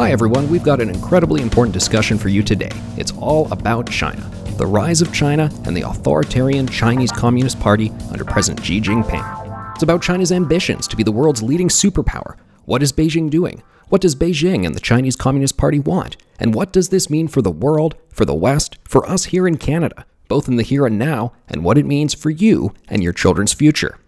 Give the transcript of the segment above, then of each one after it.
Hi, everyone. We've got an incredibly important discussion for you today. It's all about China, the rise of China, and the authoritarian Chinese Communist Party under President Xi Jinping. It's about China's ambitions to be the world's leading superpower. What is Beijing doing? What does Beijing and the Chinese Communist Party want? And what does this mean for the world, for the West, for us here in Canada, both in the here and now, and what it means for you and your children's future?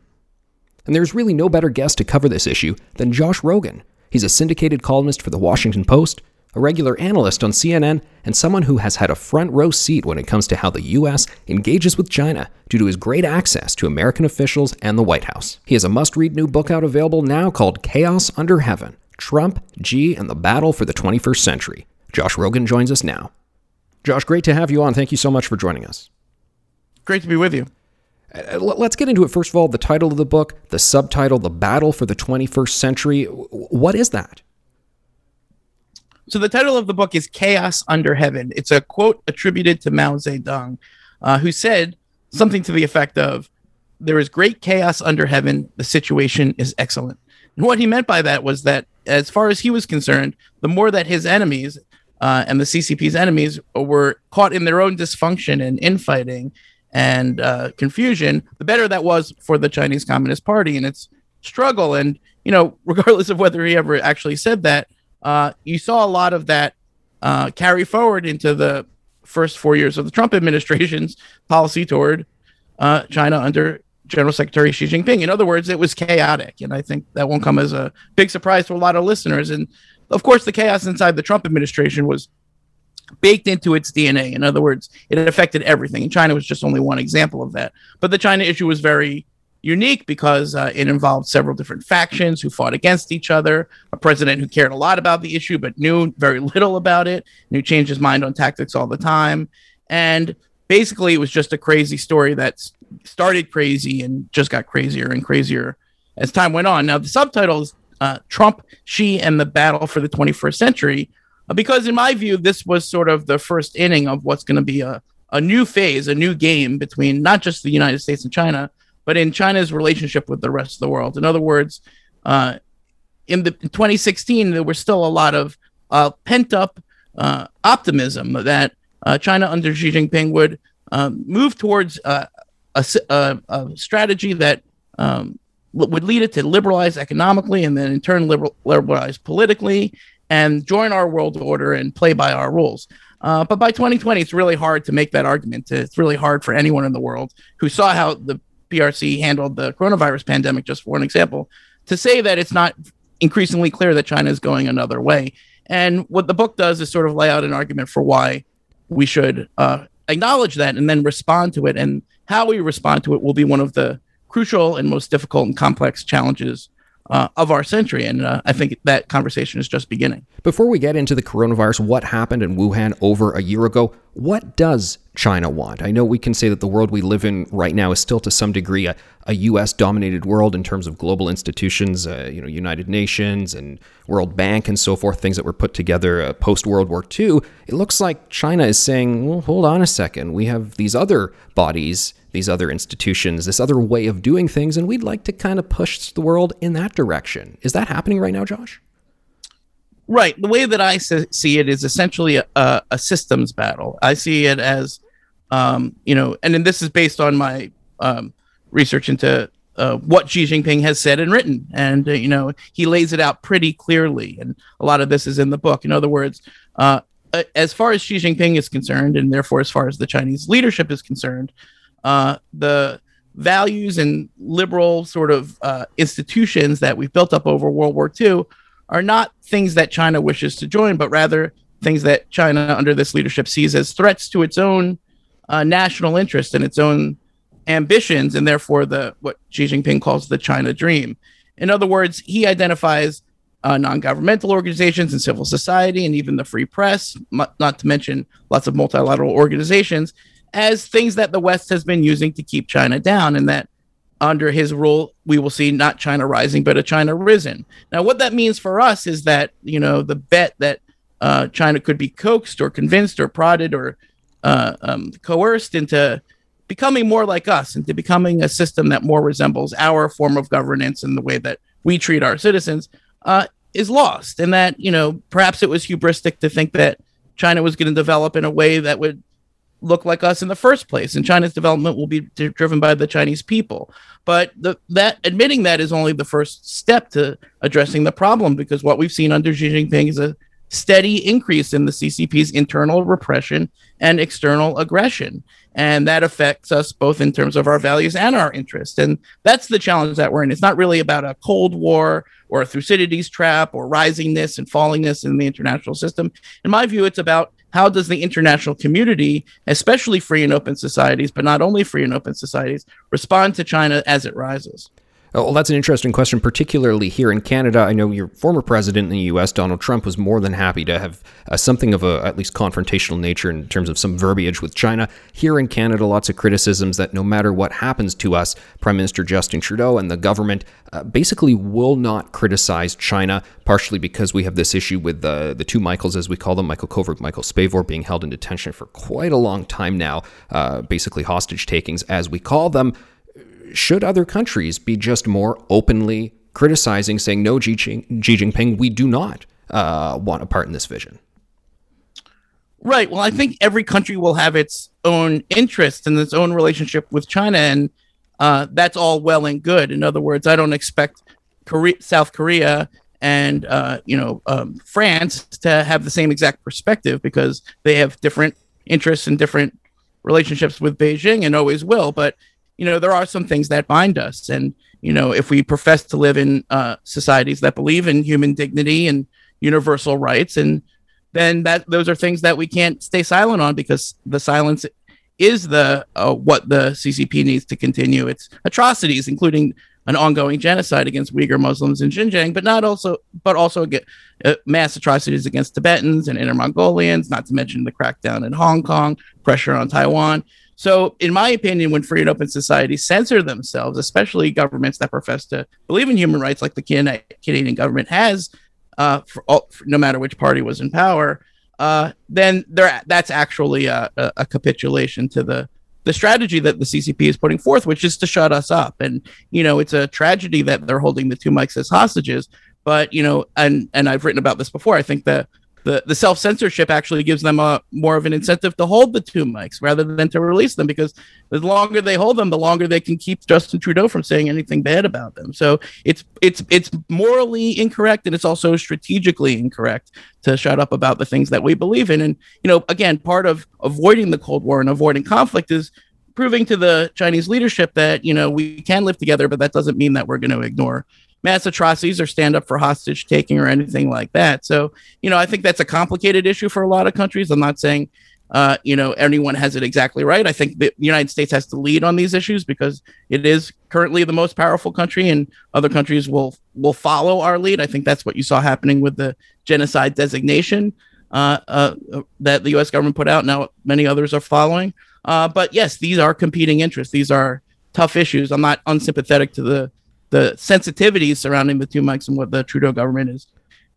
And there's really no better guest to cover this issue than Josh Rogin. He's a syndicated columnist for the Washington Post, a regular analyst on CNN, and someone who has had a front row seat when it comes to how the U.S. engages with China due to his great access to American officials and the White House. He has a must read new book out available now called Chaos Under Heaven Trump, Xi, and the Battle for the 21st Century. Josh Rogin joins us now. Josh, great to have you on. Thank you so much for joining us. Great to be with you. Uh, let's get into it. First of all, the title of the book, the subtitle, The Battle for the 21st Century. What is that? So, the title of the book is Chaos Under Heaven. It's a quote attributed to Mao Zedong, uh, who said something to the effect of, There is great chaos under heaven. The situation is excellent. And what he meant by that was that, as far as he was concerned, the more that his enemies uh, and the CCP's enemies were caught in their own dysfunction and infighting and uh, confusion, the better that was for the Chinese Communist Party and its struggle. And, you know, regardless of whether he ever actually said that, uh, you saw a lot of that uh, carry forward into the first four years of the Trump administration's policy toward uh, China under General Secretary Xi Jinping. In other words, it was chaotic. And I think that won't come as a big surprise to a lot of listeners. And of course, the chaos inside the Trump administration was baked into its DNA. In other words, it affected everything. And China was just only one example of that. But the China issue was very unique because uh, it involved several different factions who fought against each other, a president who cared a lot about the issue but knew very little about it, and who changed his mind on tactics all the time. And basically, it was just a crazy story that started crazy and just got crazier and crazier as time went on. Now, the subtitle is uh, Trump, Xi, and the Battle for the 21st Century, because in my view, this was sort of the first inning of what's going to be a, a new phase, a new game between not just the United States and China, but in China's relationship with the rest of the world. In other words, uh, in the in 2016, there was still a lot of uh, pent up uh, optimism that uh, China under Xi Jinping would um, move towards uh, a, a, a, strategy that um, would lead it to liberalize economically and then in turn liberal, liberalize politically and join our world order and play by our rules. Uh, but by 2020, it's really hard to make that argument. It's really hard for anyone in the world who saw how the PRC handled the coronavirus pandemic, just for an example, to say that it's not increasingly clear that China is going another way. And what the book does is sort of lay out an argument for why we should uh, acknowledge that and then respond to it. And how we respond to it will be one of the crucial and most difficult and complex challenges uh, of our century. And uh, I think that conversation is just beginning. Before we get into the coronavirus, what happened in Wuhan over a year ago? What does China want? I know we can say that the world we live in right now is still to some degree a, a U.S. dominated world in terms of global institutions, uh, you know, United Nations and World Bank and so forth, things that were put together uh, post World War II. It looks like China is saying, well, hold on a second. We have these other bodies these other institutions, this other way of doing things, and we'd like to kind of push the world in that direction. Is that happening right now, Josh? Right. The way that I see it is essentially a, a systems battle. I see it as, um, you know, and then this is based on my um, research into uh, what Xi Jinping has said and written. And, uh, you know, he lays it out pretty clearly. And a lot of this is in the book. In other words, uh, as far as Xi Jinping is concerned, and therefore as far as the Chinese leadership is concerned, uh, the values and liberal sort of uh, institutions that we've built up over World War II are not things that China wishes to join, but rather things that China under this leadership sees as threats to its own uh, national interest and its own ambitions, and therefore the what Xi Jinping calls the China dream. In other words, he identifies uh, non-governmental organizations and civil society, and even the free press, not to mention lots of multilateral organizations, as things that the West has been using to keep China down, and that under his rule, we will see not China rising, but a China risen. Now, what that means for us is that, you know, the bet that uh, China could be coaxed or convinced or prodded or uh, um, coerced into becoming more like us, into becoming a system that more resembles our form of governance and the way that we treat our citizens, uh, is lost, and that you know perhaps it was hubristic to think that China was going to develop in a way that would look like us in the first place, and China's development will be d- driven by the Chinese people. But the, that admitting that is only the first step to addressing the problem, because what we've seen under Xi Jinping is a steady increase in the CCP's internal repression and external aggression. And that affects us both in terms of our values and our interests. And that's the challenge that we're in. It's not really about a Cold War or a Thucydides trap or risingness and fallingness in the international system. In my view, it's about how does the international community, especially free and open societies, but not only free and open societies, respond to China as it rises? Oh, well, that's an interesting question, particularly here in Canada. I know your former president in the U.S., Donald Trump, was more than happy to have uh, something of a at least confrontational nature in terms of some verbiage with China. Here in Canada, lots of criticisms that no matter what happens to us, Prime Minister Justin Trudeau and the government uh, basically will not criticize China, partially because we have this issue with the the two Michaels, as we call them, Michael Kovrig, Michael Spavor, being held in detention for quite a long time now, uh, basically hostage takings, as we call them should other countries be just more openly criticizing, saying, no, Xi, Jinping, we do not uh, want a part in this vision? Right. Well, I think every country will have its own interest and its own relationship with China, and uh, that's all well and good. In other words, I don't expect Korea, South Korea and uh, you know um, France to have the same exact perspective because they have different interests and different relationships with Beijing and always will. But you know, there are some things that bind us. And, you know, if we profess to live in uh, societies that believe in human dignity and universal rights, and then that those are things that we can't stay silent on because the silence is the uh, what the CCP needs to continue its atrocities, including an ongoing genocide against Uyghur Muslims in Xinjiang, but not also, but also get uh, mass atrocities against Tibetans and Inner Mongolians, not to mention the crackdown in Hong Kong, pressure on Taiwan. So, in my opinion, when free and open societies censor themselves, especially governments that profess to believe in human rights, like the Canadian government has, uh, for all, for no matter which party was in power, uh, then that's actually a, a, capitulation to the the strategy that the CCP is putting forth, which is to shut us up. And you know, it's a tragedy that they're holding the two mics as hostages. But you know, and and I've written about this before. I think that the, the self censorship actually gives them a more of an incentive to hold the two mics rather than to release them because the longer they hold them, the longer they can keep Justin Trudeau from saying anything bad about them. So it's it's it's morally incorrect and it's also strategically incorrect to shut up about the things that we believe in. And you know, again, part of avoiding the Cold War and avoiding conflict is proving to the Chinese leadership that you know we can live together, but that doesn't mean that we're going to ignore mass atrocities or stand up for hostage taking or anything like that. So, you know, I think that's a complicated issue for a lot of countries. I'm not saying, uh, you know, anyone has it exactly right. I think the United States has to lead on these issues because it is currently the most powerful country, and other countries will will follow our lead. I think that's what you saw happening with the genocide designation uh, uh, that the U.S. government put out. Now, many others are following. Uh, but yes, these are competing interests. These are tough issues. I'm not unsympathetic to the the sensitivities surrounding the two mics and what the Trudeau government is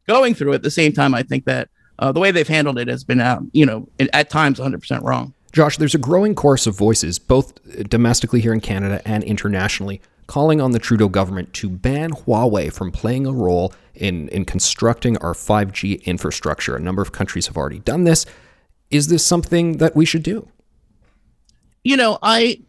going through. At the same time, I think that uh, the way they've handled it has been, uh, you know, at times 100% wrong. Josh, there's a growing chorus of voices, both domestically here in Canada and internationally, calling on the Trudeau government to ban Huawei from playing a role in, in constructing our 5G infrastructure. A number of countries have already done this. Is this something that we should do? You know, I,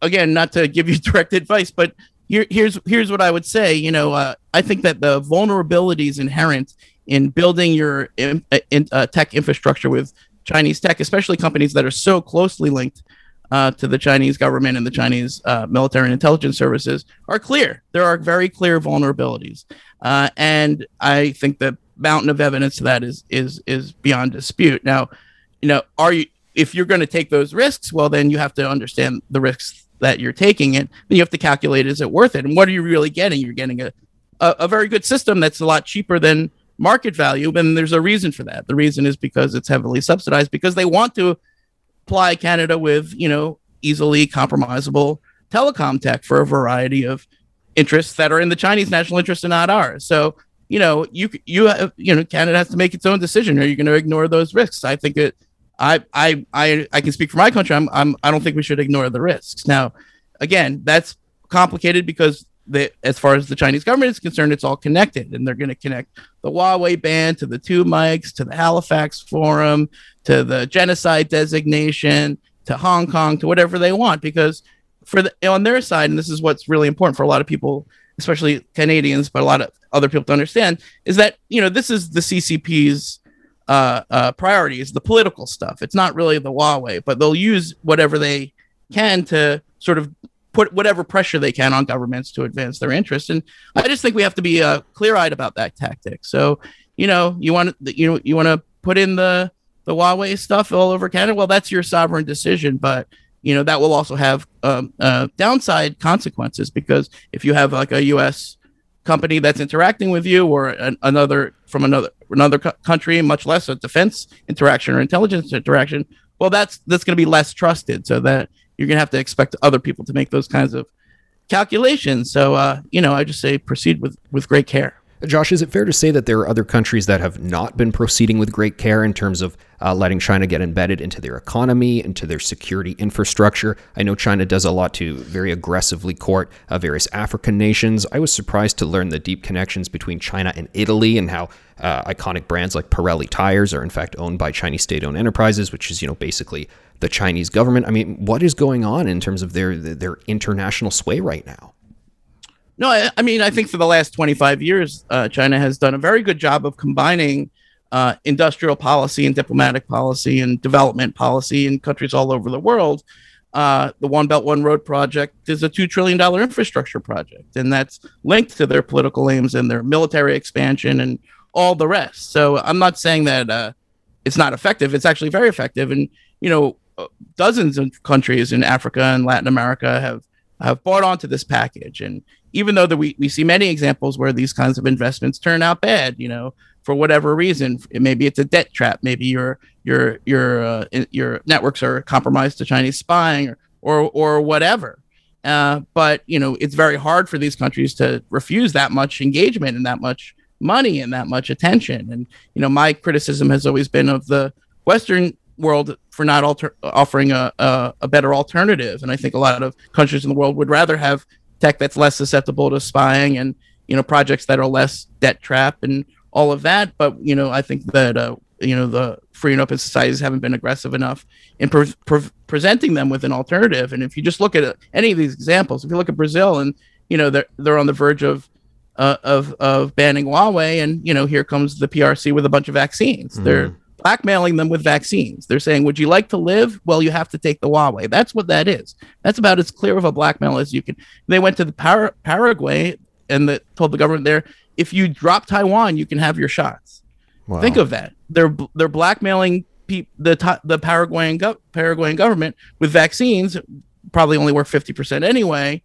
again, not to give you direct advice, but here, here's here's what I would say. You know, uh, I think that the vulnerabilities inherent in building your in, uh, in, uh, tech infrastructure with Chinese tech, especially companies that are so closely linked uh, to the Chinese government and the Chinese uh, military and intelligence services, are clear. There are very clear vulnerabilities, uh, and I think the mountain of evidence to that is is is beyond dispute. Now, you know, are you if you're going to take those risks, well, then you have to understand the risks that you're taking it, then you have to calculate is it worth it? And what are you really getting? You're getting a, a, a very good system that's a lot cheaper than market value. And there's a reason for that. The reason is because it's heavily subsidized because they want to ply Canada with, you know, easily compromisable telecom tech for a variety of interests that are in the Chinese national interest and not ours. So, you know, you you have, you know, Canada has to make its own decision. Are you going to ignore those risks? I think it I I I I can speak for my country. I'm I'm I don't think we should ignore the risks. Now, again, that's complicated because the, as far as the Chinese government is concerned, it's all connected, and they're going to connect the Huawei ban to the two mics, to the Halifax Forum, to the genocide designation, to Hong Kong, to whatever they want, because for the on their side, and this is what's really important for a lot of people, especially Canadians, but a lot of other people to understand, is that you know this is the CCP's uh, uh, priorities, the political stuff. It's not really the Huawei, but they'll use whatever they can to sort of put whatever pressure they can on governments to advance their interests. And I just think we have to be uh, clear-eyed about that tactic. So, you know, you want you know you want to put in the the Huawei stuff all over Canada. Well, that's your sovereign decision, but you know that will also have um, uh, downside consequences because if you have like a U.S. company that's interacting with you or an, another from another another co- country, much less a defense interaction or intelligence interaction, well, that's that's going to be less trusted. So that you're going to have to expect other people to make those kinds of calculations. So, uh, you know, I just say proceed with with great care. Josh, is it fair to say that there are other countries that have not been proceeding with great care in terms of uh, letting China get embedded into their economy, into their security infrastructure? I know China does a lot to very aggressively court uh, various African nations. I was surprised to learn the deep connections between China and Italy and how uh, iconic brands like Pirelli tires are in fact owned by Chinese state-owned enterprises, which is you know basically the Chinese government. I mean, what is going on in terms of their their international sway right now? No, I, I, mean, I think for the last 25 years, uh, China has done a very good job of combining uh, industrial policy and diplomatic policy and development policy in countries all over the world. Uh, the One Belt One Road project is a two trillion dollar infrastructure project, and that's linked to their political aims and their military expansion and all the rest. So I'm not saying that uh, it's not effective; it's actually very effective. And you know, uh, dozens of countries in Africa and Latin America have have bought onto this package, and even though that we, we see many examples where these kinds of investments turn out bad, you know, for whatever reason, maybe it's a debt trap, maybe your your your uh, your networks are compromised to Chinese spying or or, or whatever. Uh, but you know, it's very hard for these countries to refuse that much engagement and that much money and that much attention. And you know, my criticism has always been of the Western world for not alter- offering a, a, a better alternative. And I think a lot of countries in the world would rather have tech that's less susceptible to spying and you know projects that are less debt trap and all of that but you know i think that uh, you know the free and open societies haven't been aggressive enough in pre- pre- presenting them with an alternative and if you just look at any of these examples if you look at brazil and you know they're they're on the verge of uh, of of banning Huawei, and you know here comes the PRC with a bunch of vaccines. Mm. They're blackmailing them with vaccines. They're saying, "Would you like to live? Well, you have to take the Huawei." That's what that is. That's about as clear of a blackmail as you can. They went to the Par- Paraguay and the, told the government there, "If you drop Taiwan, you can have your shots." Wow. Think of that. They're they're blackmailing pe- the the Paraguayan go- Paraguayan government with vaccines, probably only worth fifty percent anyway.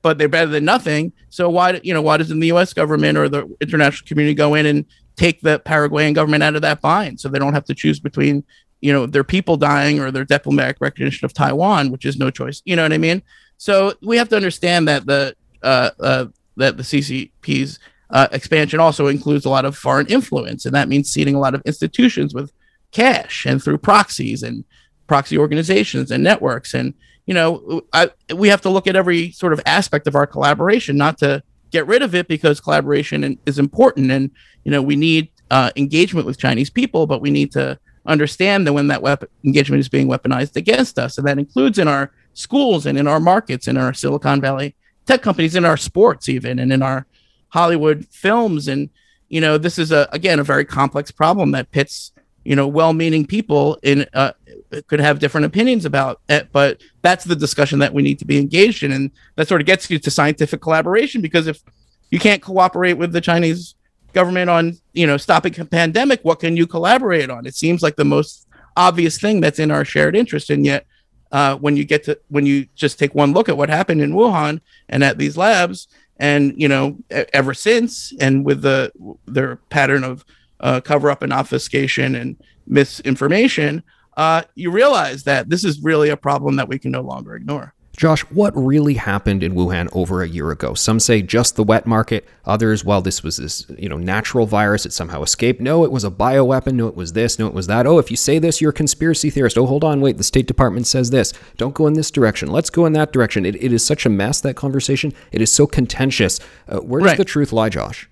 But they're better than nothing. So why, you know, why doesn't the U.S. government or the international community go in and take the Paraguayan government out of that bind so they don't have to choose between you know their people dying or their diplomatic recognition of Taiwan, which is no choice. You know what I mean? So we have to understand that the uh, uh, that the CCP's uh, expansion also includes a lot of foreign influence, and that means seeding a lot of institutions with cash and through proxies and proxy organizations and networks. And you know, I, we have to look at every sort of aspect of our collaboration, not to get rid of it because collaboration is important. And you know we need uh, engagement with chinese people but we need to understand that when that engagement is being weaponized against us. And that includes in our schools and in our markets in our silicon valley tech companies in our sports even and in our hollywood films. And you know this is a again a very complex problem that pits you know well-meaning people in uh, could have different opinions about it but that's the discussion that we need to be engaged in. And that sort of gets you to scientific collaboration because if you can't cooperate with the chinese government on you know stopping a pandemic what can you collaborate on? It seems like the most obvious thing that's in our shared interest. And yet uh, when you get to when you just take one look at what happened in wuhan and at these labs and you know ever since and with the their pattern of uh, cover up and obfuscation and misinformation, uh, you realize that this is really a problem that we can no longer ignore. Josh, what really happened in Wuhan over a year ago? Some say just the wet market. Others, well, this was this, you know, natural virus. It somehow escaped. No, it was a bioweapon. No, it was this. No, it was that. Oh, if you say this, you're a conspiracy theorist. Oh, hold on, wait. The State Department says this. Don't go in this direction. Let's go in that direction. It, it is such a mess that conversation. It is so contentious. Uh, where does right. the truth lie, Josh?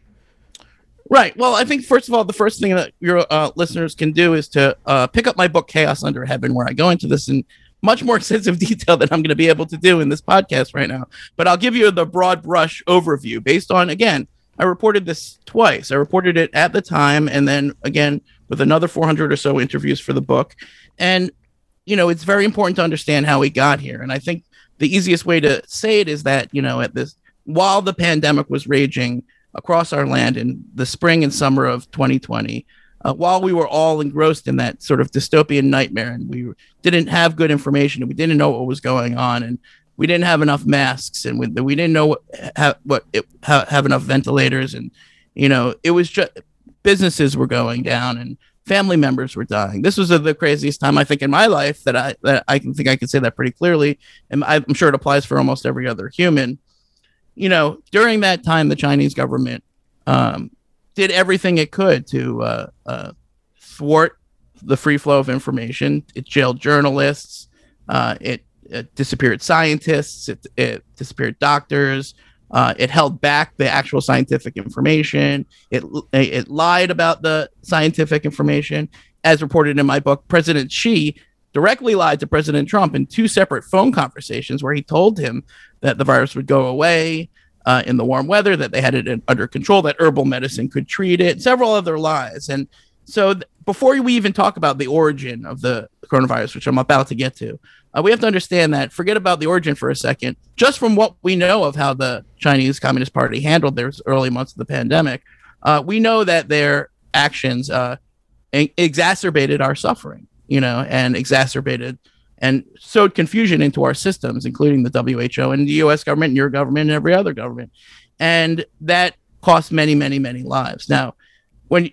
Right. Well, I think first of all, the first thing that your uh, listeners can do is to uh, pick up my book "Chaos Under Heaven," where I go into this in much more extensive detail than I'm going to be able to do in this podcast right now. But I'll give you the broad brush overview based on, again, I reported this twice. I reported it at the time and then again with another 400 or so interviews for the book. And, you know, it's very important to understand how we got here. And I think the easiest way to say it is that, you know, at this, while the pandemic was raging across our land in the spring and summer of 2020, uh, while we were all engrossed in that sort of dystopian nightmare and we didn't have good information and we didn't know what was going on and we didn't have enough masks and we, we didn't know what, have, what it, have, have enough ventilators and you know it was just businesses were going down and family members were dying. This was the craziest time i think in my life that i that i can think i can say that pretty clearly. And i'm sure it applies for almost every other human you know during that time the chinese government um, did everything it could to uh, uh, thwart the free flow of information. It jailed journalists. Uh, it, it, disappeared scientists. It, it disappeared doctors. Uh, it held back the actual scientific information. It it lied about the scientific information, as reported in my book. President Xi directly lied to President Trump in two separate phone conversations where he told him that the virus would go away, uh, in the warm weather, that they had it under control, that herbal medicine could treat it, several other lies. And so, th- before we even talk about the origin of the coronavirus, which I'm about to get to, uh, we have to understand that forget about the origin for a second. Just from what we know of how the Chinese Communist Party handled their early months of the pandemic, uh, we know that their actions uh, exacerbated our suffering, you know, and exacerbated and sowed confusion into our systems, including the WHO and the US government, and your government, and every other government. And that cost many, many, many lives. Now, when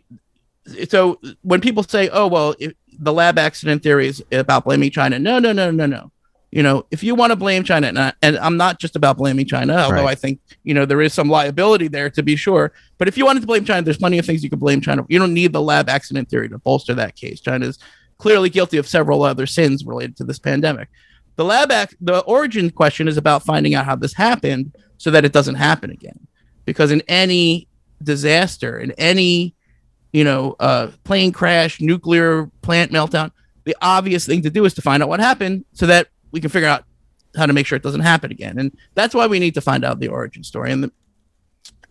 so when people say, "Oh, well, the lab accident theory is about blaming China," no, no, no, no, no. You know, if you want to blame China, and, I, and I'm not just about blaming China, although right. I think you know there is some liability there to be sure. But if you wanted to blame China, there's plenty of things you could blame China. You don't need the lab accident theory to bolster that case. China's clearly guilty of several other sins related to this pandemic. The lab act, the origin question is about finding out how this happened so that it doesn't happen again. Because in any disaster, in any, you know, uh, plane crash, nuclear plant meltdown, the obvious thing to do is to find out what happened so that we can figure out how to make sure it doesn't happen again. And that's why we need to find out the origin story. And the,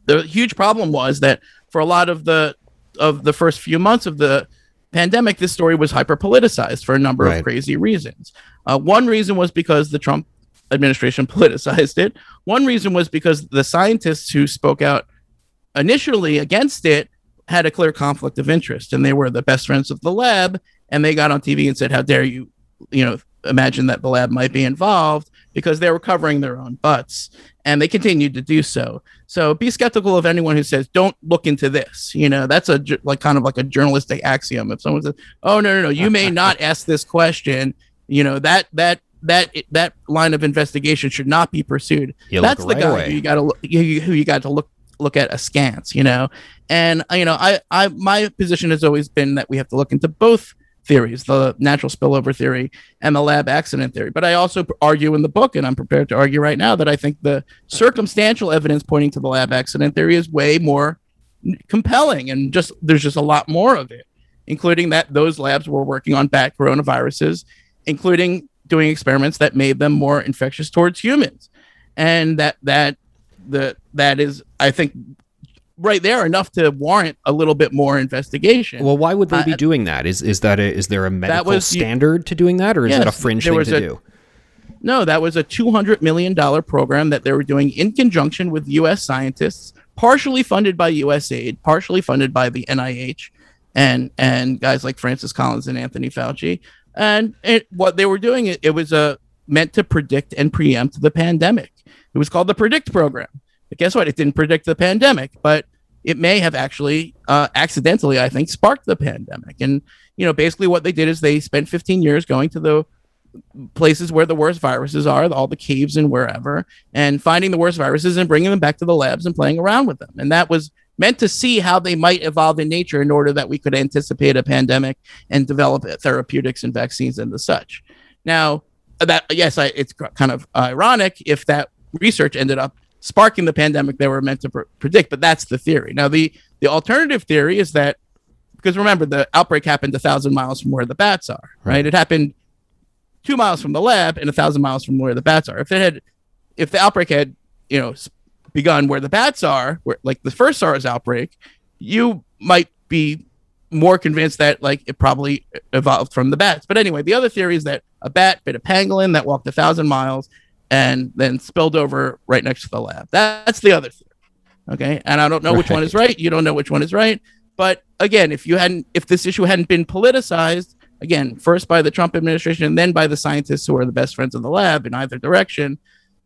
the huge problem was that for a lot of the of the first few months of the pandemic, this story was hyper politicized for a number right. of crazy reasons. Uh, one reason was because the Trump administration politicized it. One reason was because the scientists who spoke out initially against it had a clear conflict of interest, and they were the best friends of the lab. And they got on TV and said, "How dare you, you know, imagine that the lab might be involved?" Because they were covering their own butts and they continued to do so. So be skeptical of anyone who says don't look into this. You know, that's a like kind of like a journalistic axiom. If someone says, "Oh no, no, no, you may not ask this question," you know that that that that line of investigation should not be pursued. You that's the right guy away. who you got to you, who you got to look look at askance. You know, and uh, you know, I I my position has always been that we have to look into both theories, the natural spillover theory and the lab accident theory. But I also argue in the book, and I'm prepared to argue right now, that I think the circumstantial evidence pointing to the lab accident theory is way more compelling, and just there's just a lot more of it, including that those labs were working on bat coronaviruses, including doing experiments that made them more infectious towards humans, and that that the that is I think right there enough to warrant a little bit more investigation. Well, why would they be uh, doing that? Is is that a, is there a medical was, standard to doing that, or is yes, that a fringe thing to a, do? No, that was a two hundred million dollar program that they were doing in conjunction with U.S. scientists, partially funded by USAID, partially funded by the NIH, and and guys like Francis Collins and Anthony Fauci. And it, what they were doing, it, it was a uh, meant to predict and preempt the pandemic. It was called the Predict program. But guess what? It didn't predict the pandemic, but it may have actually uh, accidentally, I think, sparked the pandemic. And you know, basically, what they did is they spent 15 years going to the places where the worst viruses are, all the caves and wherever, and finding the worst viruses and bringing them back to the labs and playing around with them. And that was meant to see how they might evolve in nature in order that we could anticipate a pandemic and develop therapeutics and vaccines and the such. Now, that yes, I, it's kind of ironic if that research ended up sparking the pandemic they were meant to pr- predict, but that's the theory. Now, the the alternative theory is that because remember the outbreak happened a thousand miles from where the bats are, right? right? It happened two miles from the lab and a thousand miles from where the bats are. If it had, if the outbreak had, you know, begun where the bats are, where like the first SARS outbreak, you might be more convinced that like it probably evolved from the bats. But anyway, the other theory is that a bat bit a pangolin that walked a thousand miles and then spilled over right next to the lab. That's the other theory. Okay. And I don't know right. which one is right. You don't know which one is right. But again, if you hadn't, if this issue hadn't been politicized, again, first by the Trump administration and then by the scientists who are the best friends in the lab in either direction,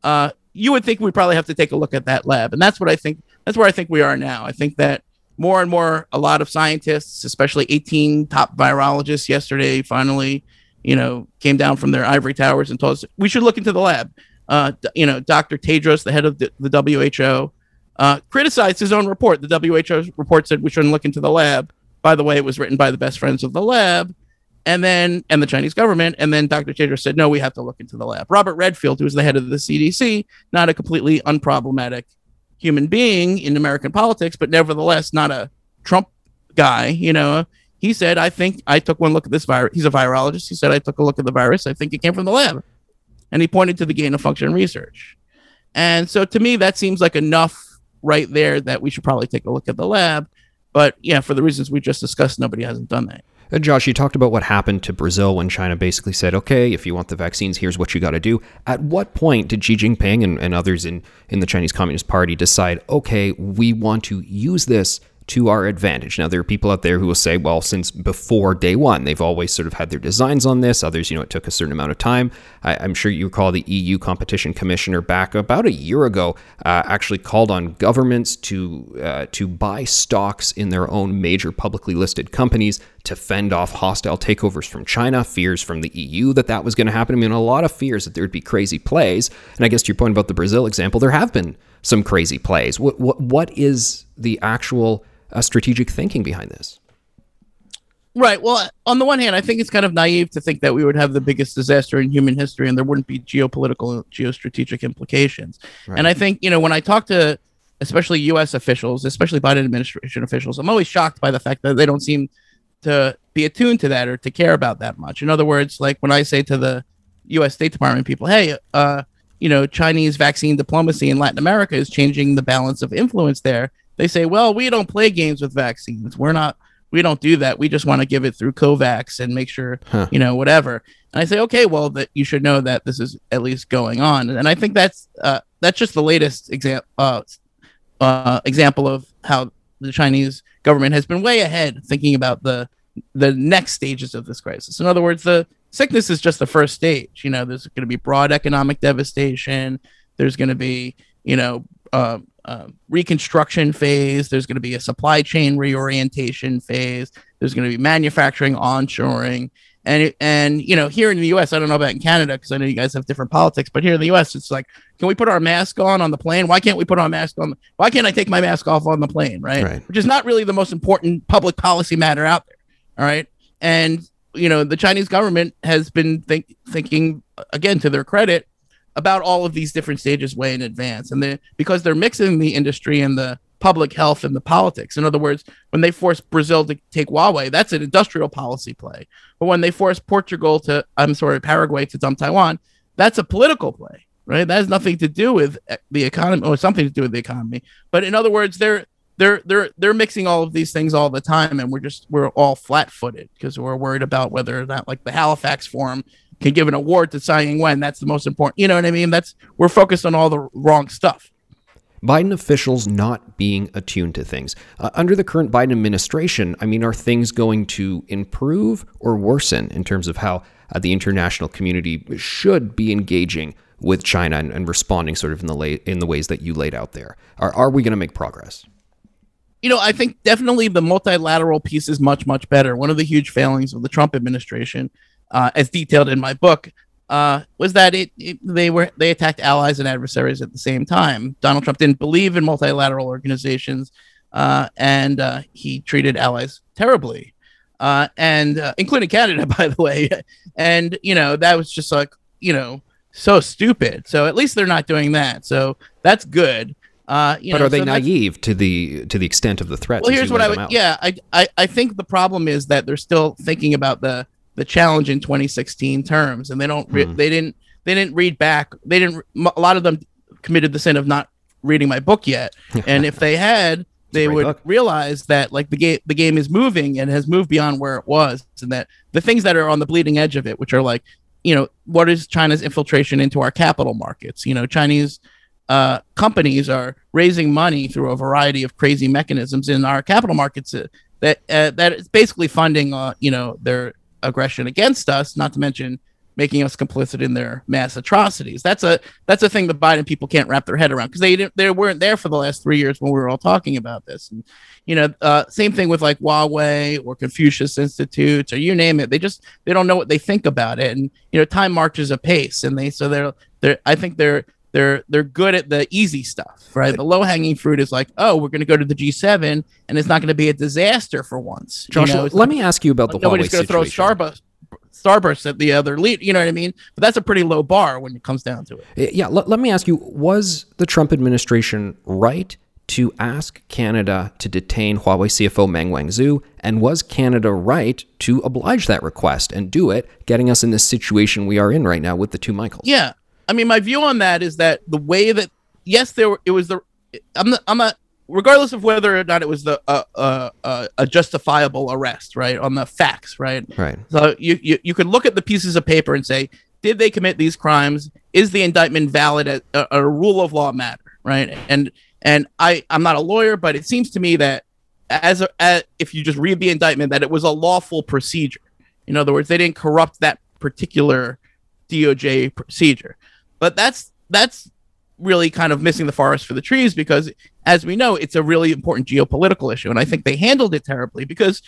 uh, you would think we'd probably have to take a look at that lab. And that's what I think, that's where I think we are now. I think that more and more, a lot of scientists, especially 18 top virologists yesterday, finally, you know, came down from their ivory towers and told us we should look into the lab. Uh, you know, Dr. Tedros, the head of the, the WHO, uh, criticized his own report. The WHO report said we shouldn't look into the lab. By the way, it was written by the best friends of the lab, and then and the Chinese government. And then Dr. Tedros said, no, we have to look into the lab. Robert Redfield, who is the head of the CDC, not a completely unproblematic human being in American politics, but nevertheless not a Trump guy. You know, he said, I think I took one look at this virus. He's a virologist. He said, I took a look at the virus. I think it came from the lab, and he pointed to the gain of function research. And so to me, that seems like enough right there that we should probably take a look at the lab. But yeah, for the reasons we just discussed, nobody hasn't done that. Uh, Josh, you talked about what happened to Brazil when China basically said, okay, if you want the vaccines, here's what you got to do. At what point did Xi Jinping and, and others in, in the Chinese Communist Party decide, okay, we want to use this to our advantage. Now, there are people out there who will say, well, since before day one, they've always sort of had their designs on this. Others, you know, it took a certain amount of time. I, am sure you recall the EU competition commissioner back about a year ago uh, actually called on governments to uh, to buy stocks in their own major publicly listed companies to fend off hostile takeovers from China, fears from the EU that that was going to happen. I mean, a lot of fears that there would be crazy plays. And I guess to your point about the Brazil example, there have been some crazy plays. What what what is the actual uh, strategic thinking behind this. Right. Well, on the one hand, I think it's kind of naive to think that we would have the biggest disaster in human history and there wouldn't be geopolitical, geostrategic implications. Right. And I think, you know, when I talk to especially US officials, especially Biden administration officials, I'm always shocked by the fact that they don't seem to be attuned to that or to care about that much. In other words, like when I say to the US State Department people, hey, uh, you know, Chinese vaccine diplomacy in Latin America is changing the balance of influence there they say, well, we don't play games with vaccines. We're not, we don't do that. We just want to give it through COVAX and make sure, huh. you know, whatever. And I say, okay, well, that you should know that this is at least going on. And I think that's, uh, that's just the latest example, uh, uh, example of how the Chinese government has been way ahead thinking about the, the next stages of this crisis. In other words, the sickness is just the first stage. You know, there's going to be broad economic devastation. There's going to be, you know, uh, uh, reconstruction phase. There's going to be a supply chain reorientation phase. There's going to be manufacturing onshoring. And, and you know here in the U.S. I don't know about in Canada because I know you guys have different politics, but here in the U.S. it's like, can we put our mask on on the plane? Why can't we put our mask on? Why can't I take my mask off on the plane? Right? right, which is not really the most important public policy matter out there. All right, and you know the Chinese government has been think, thinking again to their credit about all of these different stages way in advance. And they because they're mixing the industry and the public health and the politics. In other words, when they force Brazil to take Huawei, that's an industrial policy play. But when they force Portugal to, I'm sorry, Paraguay to dump Taiwan, that's a political play, right? That has nothing to do with the economy or something to do with the economy. But in other words, they're they're they're they're mixing all of these things all the time, and we're just we're all flat footed because we're worried about whether or not like the Halifax Forum can give an award to Tsai Ing-wen. That's the most important. You know what I mean? That's we're focused on all the wrong stuff. Biden officials not being attuned to things. Uh, under the current Biden administration, I mean, are things going to improve or worsen in terms of how uh, the international community should be engaging with China and, and responding sort of in the la- in the ways that you laid out there? Are are we going to make progress? You know, I think definitely the multilateral piece is much much better. One of the huge failings of the Trump administration uh, as detailed in my book, uh, was that it, it, they were they attacked allies and adversaries at the same time. Donald Trump didn't believe in multilateral organizations, uh, and uh, he treated allies terribly, uh, and uh, including Canada, by the way. And you know that was just like you know so stupid. So at least they're not doing that. So that's good. Uh, but know, are they so naive to the to the extent of the threat? Well, here's what I would. Yeah, I, I I think the problem is that they're still thinking about the the challenge in 2016 terms, and they don't re- hmm. they didn't they didn't read back. They didn't. A lot of them committed the sin of not reading my book yet, and if they had. They would book. realize that like the game the game is moving and has moved beyond where it was and that the things that are on the bleeding edge of it which are like you know what is China's infiltration into our capital markets you know Chinese uh, companies are raising money through a variety of crazy mechanisms in our capital markets uh, that uh, that is basically funding uh, you know their aggression against us, not to mention making us complicit in their mass atrocities. That's a that's a thing the Biden people can't wrap their head around because they didn't they weren't there for the last three years when we were all talking about this. And you know, uh, same thing with like Huawei or Confucius Institutes or you name it. They just they don't know what they think about it. And you know, time marches apace, and they so they're they're I think they're they're they're good at the easy stuff, right? The low hanging fruit is like, oh, we're going to go to the G7, and it's not going to be a disaster for once. Josh, you know, let like, me ask you about the nobody's going to throw Starbucks starburst at the other lead. You know what I mean? But that's a pretty low bar when it comes down to it. Yeah. Let, let me ask you: Was the Trump administration right to ask Canada to detain Huawei CFO Meng Wanzhou? And was Canada right to oblige that request and do it, getting us in this situation we are in right now with the two Michaels? Yeah. I mean, my view on that is that the way that yes, there were, it was the I'm not, I'm not regardless of whether or not it was the uh, uh, uh, a justifiable arrest, right? On the facts, right? Right. So you, you you could look at the pieces of paper and say, did they commit these crimes? Is the indictment valid? As a, a rule of law matter, right? And and I I'm not a lawyer, but it seems to me that as, a, as if you just read the indictment, that it was a lawful procedure. In other words, they didn't corrupt that particular DOJ procedure. But that's that's really kind of missing the forest for the trees because as we know it's a really important geopolitical issue. And i think they handled it terribly because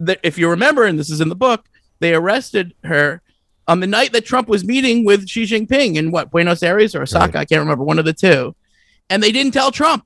the, if you remember and this is in the book they arrested her on the night that trump was meeting with xi jinping in what buenos aires or osaka? Right. i can't remember one of the two. And they didn't tell trump.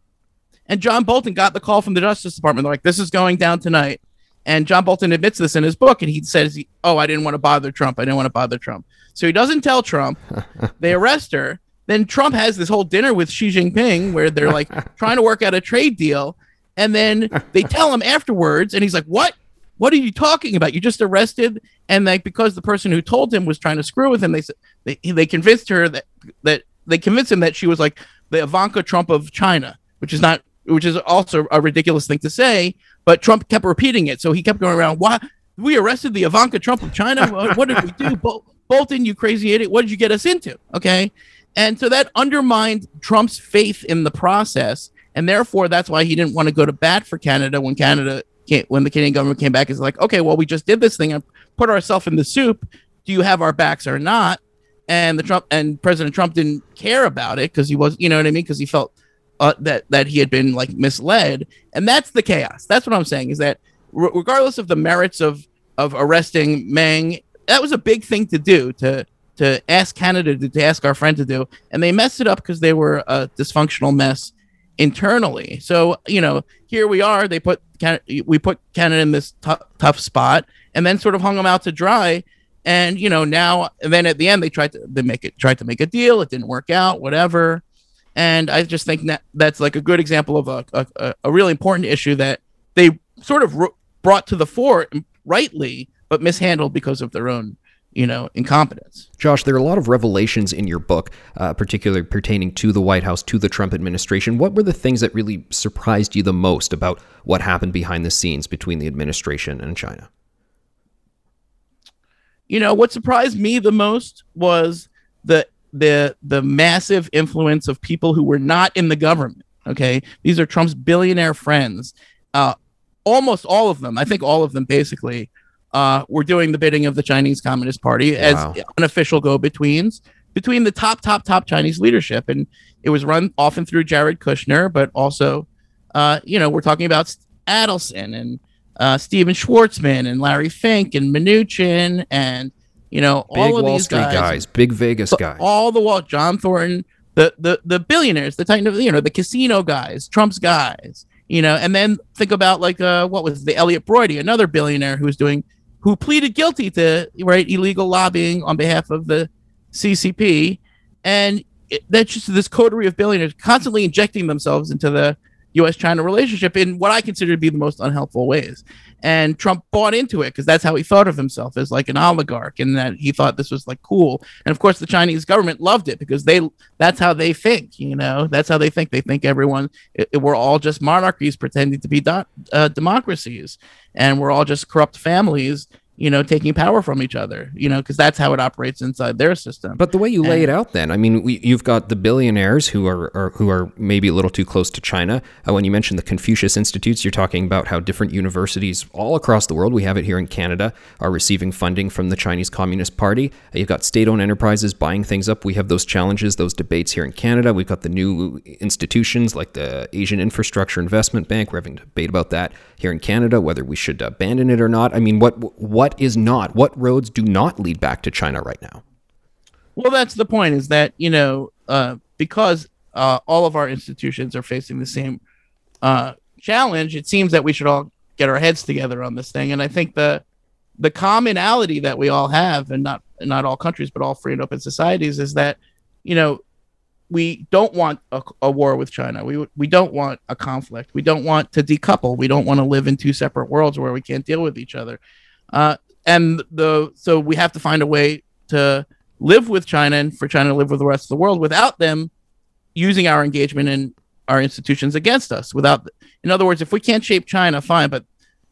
And john bolton got the call from the justice department. They're like this is going down tonight and john bolton admits this in his book and he says oh i didn't want to bother trump i didn't want to bother trump so he doesn't tell Trump. they arrest her. Then Trump has this whole dinner with Xi Jinping where they're like trying to work out a trade deal. And then they tell him afterwards, and he's like, What? What are you talking about? You just arrested. And like because the person who told him was trying to screw with him, they they they convinced her that that they convinced him that she was like the Ivanka Trump of China, which is not which is also a ridiculous thing to say. But Trump kept repeating it, so he kept going around. Why we arrested the Ivanka Trump of China? what did we do? Bolton, you crazy idiot, what did you get us into? Okay. And so that undermined Trump's faith in the process. And therefore, that's why he didn't want to go to bat for Canada when Canada came, when the Canadian government came back. Is like, okay, well, we just did this thing and put ourselves in the soup. Do you have our backs or not? And the Trump and President Trump didn't care about it because he was, you know what I mean? Because he felt uh, that that he had been like misled, and that's the chaos. That's what I'm saying is that regardless of the merits of of arresting Meng that was a big thing to do to to ask Canada to, to ask our friend to do, and they messed it up because they were a dysfunctional mess internally. So you know, here we are. They put we put Canada in this t- tough spot, and then sort of hung them out to dry. And you know now, and then at the end they tried to they make it tried to make a deal. It didn't work out. Whatever. And I just think that that's like a good example of a a, a really important issue that they sort of brought to the fore rightly but mishandled because of their own you know, incompetence. Josh, there are a lot of revelations in your book, uh, particularly pertaining to the White House, to the Trump administration. What were the things that really surprised you the most about what happened behind the scenes between the administration and China? You know, what surprised me the most was the the the massive influence of people who were not in the government. Okay, these are Trump's billionaire friends. Uh, almost all of them, I think, all of them, basically uh, were doing the bidding of the Chinese Communist Party as unofficial go-betweens between the top, top, top Chinese leadership, and it was run often through Jared Kushner, but also, uh, you know, we're talking about Adelson and uh, Stephen Schwarzman and Larry Fink and Mnuchin and You know, big all of Wall these Street guys, guys, big Vegas guys. all the Wall, John Thornton, the the the billionaires, the titan of you know the casino guys, Trump's guys, you know, and then think about like uh what was the Elliott Broidy, another billionaire who was doing who pleaded guilty to right illegal lobbying on behalf of the CCP, and it, that's just this coterie of billionaires constantly injecting themselves into the U.S.-China relationship in what I consider to be the most unhelpful ways. And Trump bought into it because that's how he thought of himself as like an oligarch, and that he thought this was like cool. And of course, the Chinese government loved it because they that's how they think. You know, that's how they think. They think everyone it, it- we're all just monarchies pretending to be do- uh, democracies, and we're all just corrupt families. You know, taking power from each other. You know, because that's how it operates inside their system. But the way you lay it out, then, I mean, we, you've got the billionaires who are, are who are maybe a little too close to China. Uh, when you mentioned the Confucius Institutes, you're talking about how different universities all across the world, we have it here in Canada, are receiving funding from the Chinese Communist Party. Uh, you've got state-owned enterprises buying things up. We have those challenges, those debates here in Canada. We've got the new institutions like the Asian Infrastructure Investment Bank. We're having a debate about that here in Canada, whether we should abandon it or not. I mean, what what is not? What roads do not lead back to China right now? Well, that's the point. Is that you know uh, because uh, all of our institutions are facing the same uh, challenge, it seems that we should all get our heads together on this thing. And I think the the commonality that we all have, and not not all countries, but all free and open societies, is that you know we don't want a, a war with China. We we don't want a conflict. We don't want to decouple. We don't want to live in two separate worlds where we can't deal with each other. Uh, and the so we have to find a way to live with China and for China to live with the rest of the world without them using our engagement in our institutions against us. Without, in other words, if we can't shape China, fine, but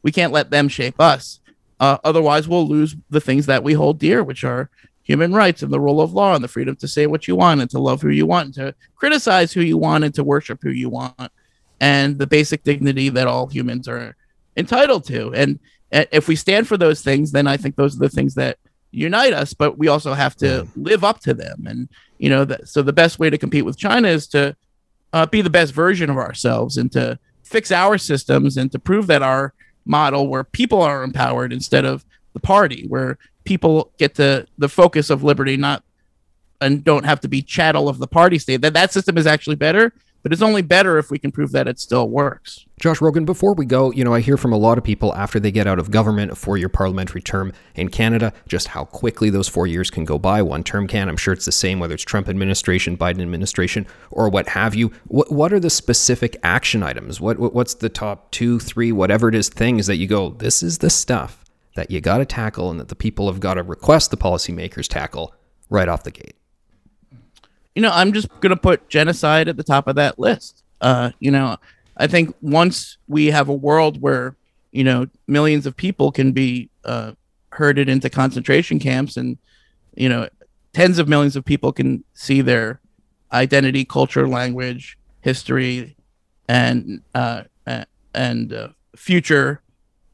we can't let them shape us. Uh, otherwise, we'll lose the things that we hold dear, which are human rights and the rule of law and the freedom to say what you want and to love who you want and to criticize who you want and to worship who you want and the basic dignity that all humans are entitled to. And if we stand for those things, then I think those are the things that unite us. But we also have to live up to them. And you know, that, so the best way to compete with China is to uh, be the best version of ourselves and to fix our systems and to prove that our model where people are empowered instead of the party, where people get to the focus of liberty, not and don't have to be chattel of the party state. That that system is actually better, but it's only better if we can prove that it still works. Josh Rogin, before we go, you know, I hear from a lot of people after they get out of government, a four year parliamentary term in Canada, just how quickly those four years can go by. One term can. I'm sure it's the same whether it's Trump administration, Biden administration, or what have you. What, what are the specific action items? What, what What's the top two, three, whatever it is, things that you go, this is the stuff that you got to tackle and that the people have got to request the policymakers tackle right off the gate? You know, I'm just gonna put genocide at the top of that list. Uh, you know, I think once we have a world where you know millions of people can be uh, herded into concentration camps, and you know, tens of millions of people can see their identity, culture, language, history, and uh, and uh, future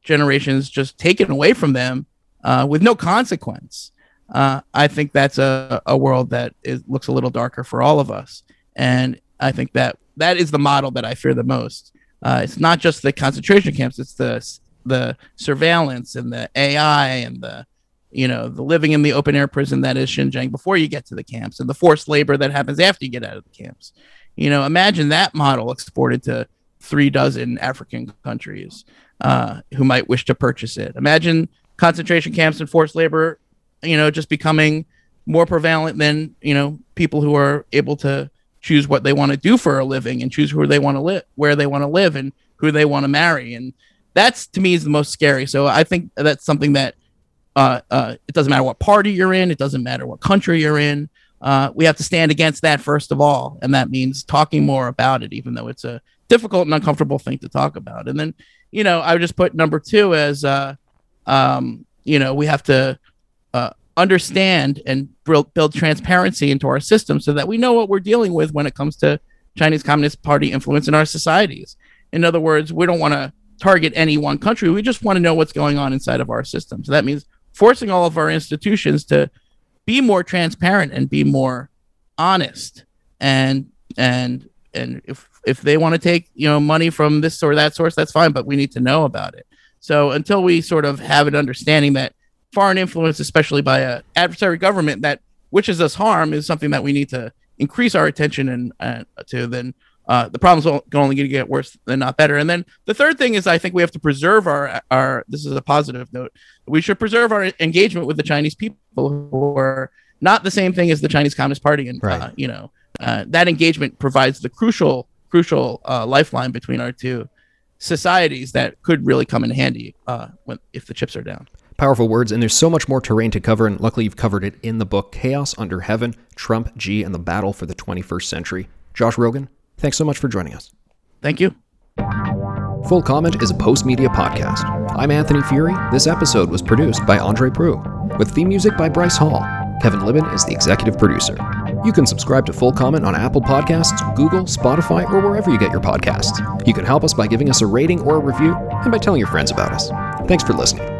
generations just taken away from them uh, with no consequence uh, I think that's a, a world that is, looks a little darker for all of us. And I think that that is the model that I fear the most. Uh, it's not just the concentration camps; it's the the surveillance and the AI and the you know the living in the open air prison that is Xinjiang before you get to the camps and the forced labor that happens after you get out of the camps. You know, imagine that model exported to three dozen African countries uh, who might wish to purchase it. Imagine concentration camps and forced labor you know just becoming more prevalent than you know people who are able to choose what they want to do for a living and choose who they want to live where they want to live and who they want to marry. And that's to me is the most scary. So i think that's something that uh, uh, it doesn't matter what party you're in. It doesn't matter what country you're in. Uh, we have to stand against that first of all. And that means talking more about it even though it's a difficult and uncomfortable thing to talk about. And then you know i would just put number two as uh, um, you know we have to uh, understand and build, build transparency into our system so that we know what we're dealing with when it comes to Chinese Communist Party influence in our societies. In other words, we don't want to target any one country. We just want to know what's going on inside of our system. So that means forcing all of our institutions to be more transparent and be more honest. And and and if if they want to take you know money from this or that source, that's fine. But we need to know about it. So until we sort of have an understanding that foreign influence, especially by a adversary government that wishes us harm, is something that we need to increase our attention and uh, to. Then uh, the problems will only going to get worse and not better. And then the third thing is, I think we have to preserve our our. This is a positive note. We should preserve our engagement with the Chinese people who are not the same thing as the Chinese Communist Party, and Right. uh, you know uh, that engagement provides the crucial crucial uh, lifeline between our two societies that could really come in handy uh, when if the chips are down. Powerful words, and there's so much more terrain to cover, and luckily you've covered it in the book Chaos Under Heaven Trump, Xi, and the Battle for the 21st Century. Josh Rogin, thanks so much for joining us. Thank you. Full Comment is a Postmedia podcast. I'm Anthony Furey. This episode was produced by Andre Proulx, with theme music by Bryce Hall. Kevin Libin is the executive producer. You can subscribe to Full Comment on Apple Podcasts, Google, Spotify, or wherever you get your podcasts. You can help us by giving us a rating or a review and by telling your friends about us. Thanks for listening.